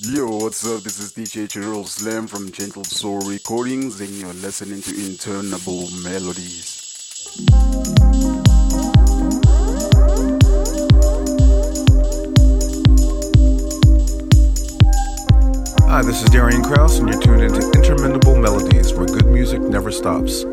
Yo, what's up? This is DJ Jerusalem from Gentle Soul Recordings, and you're listening to Interminable Melodies. Hi, this is Darian Kraus, and you're tuned into Interminable Melodies, where good music never stops.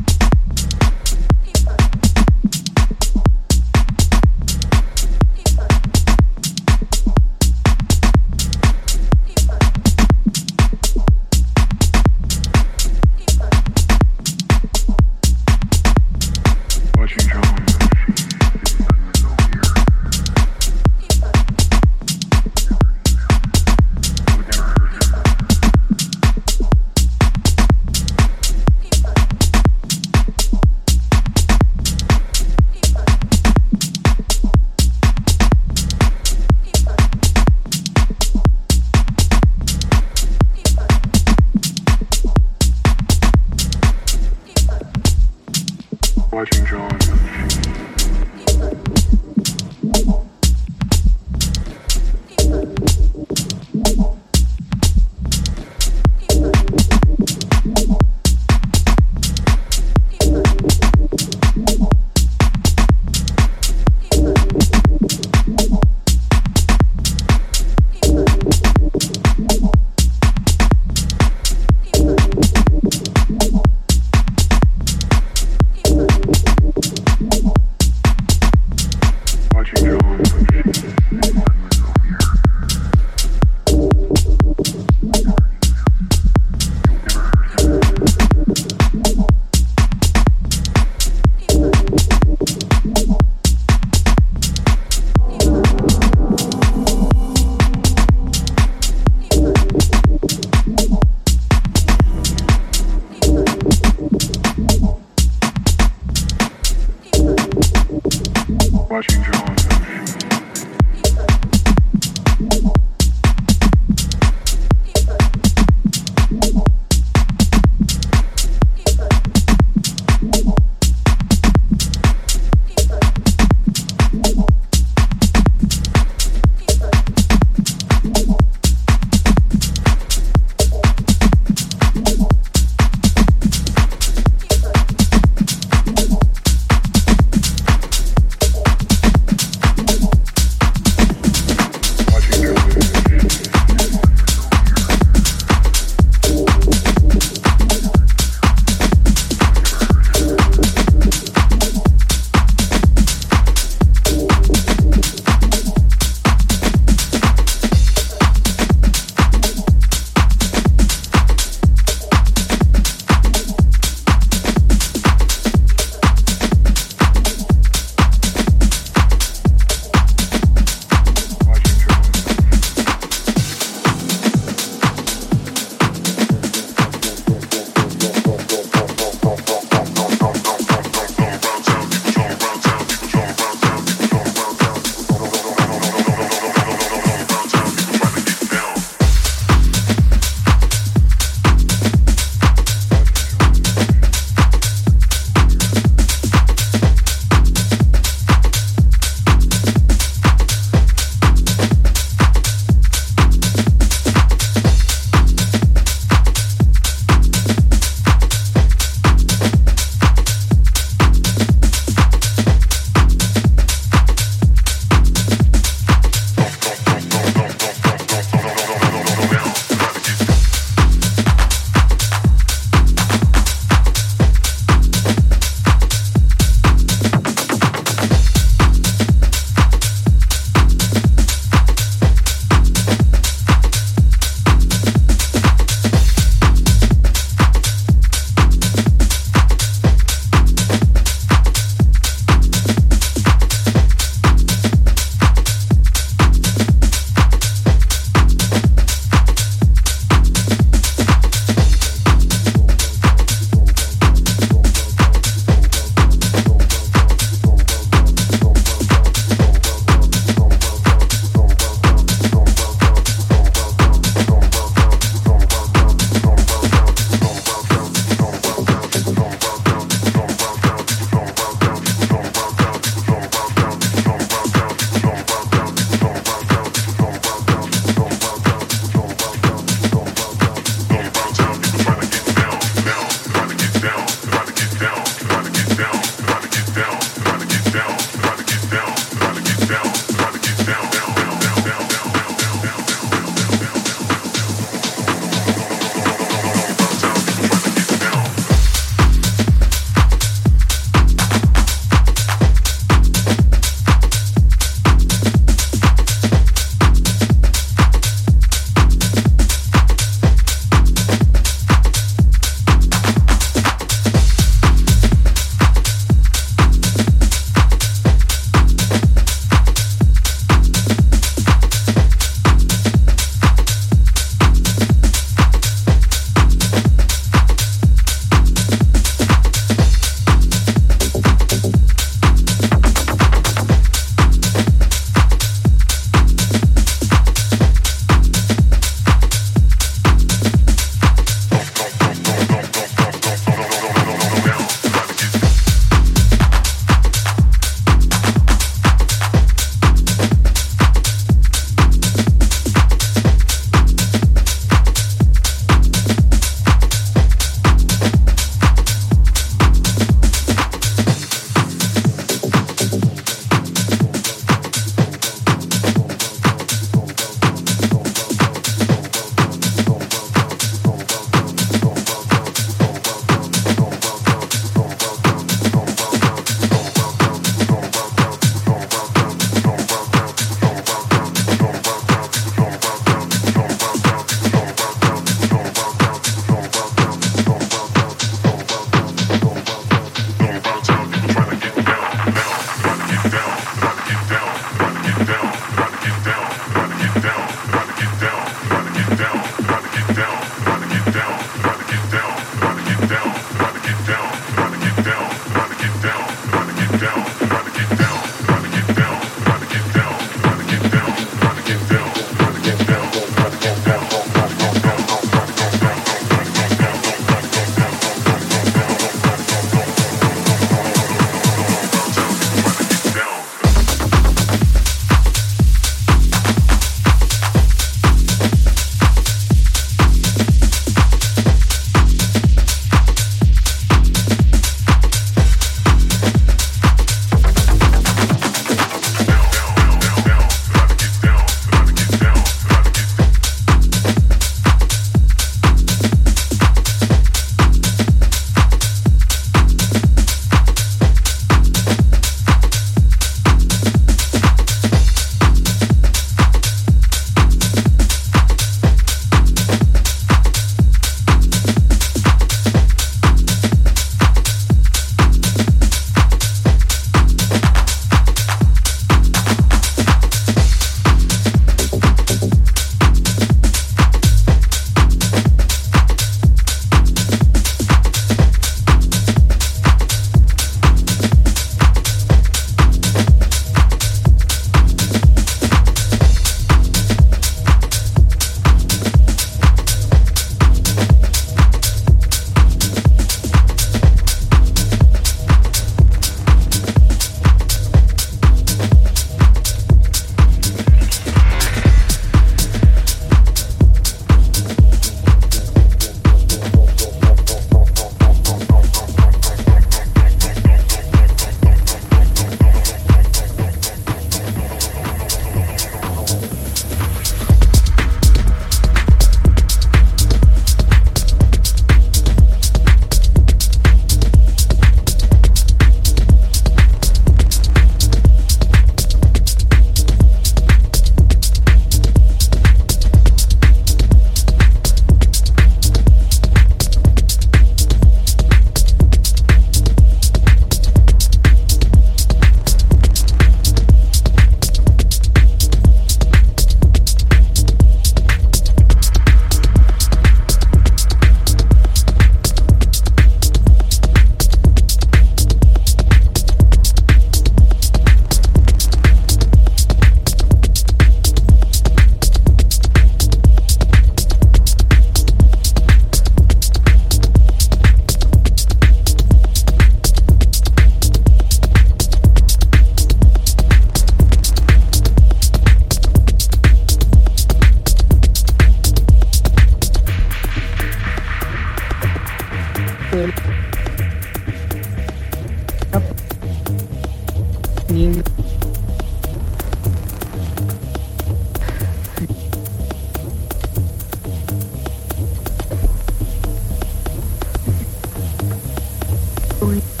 Bye.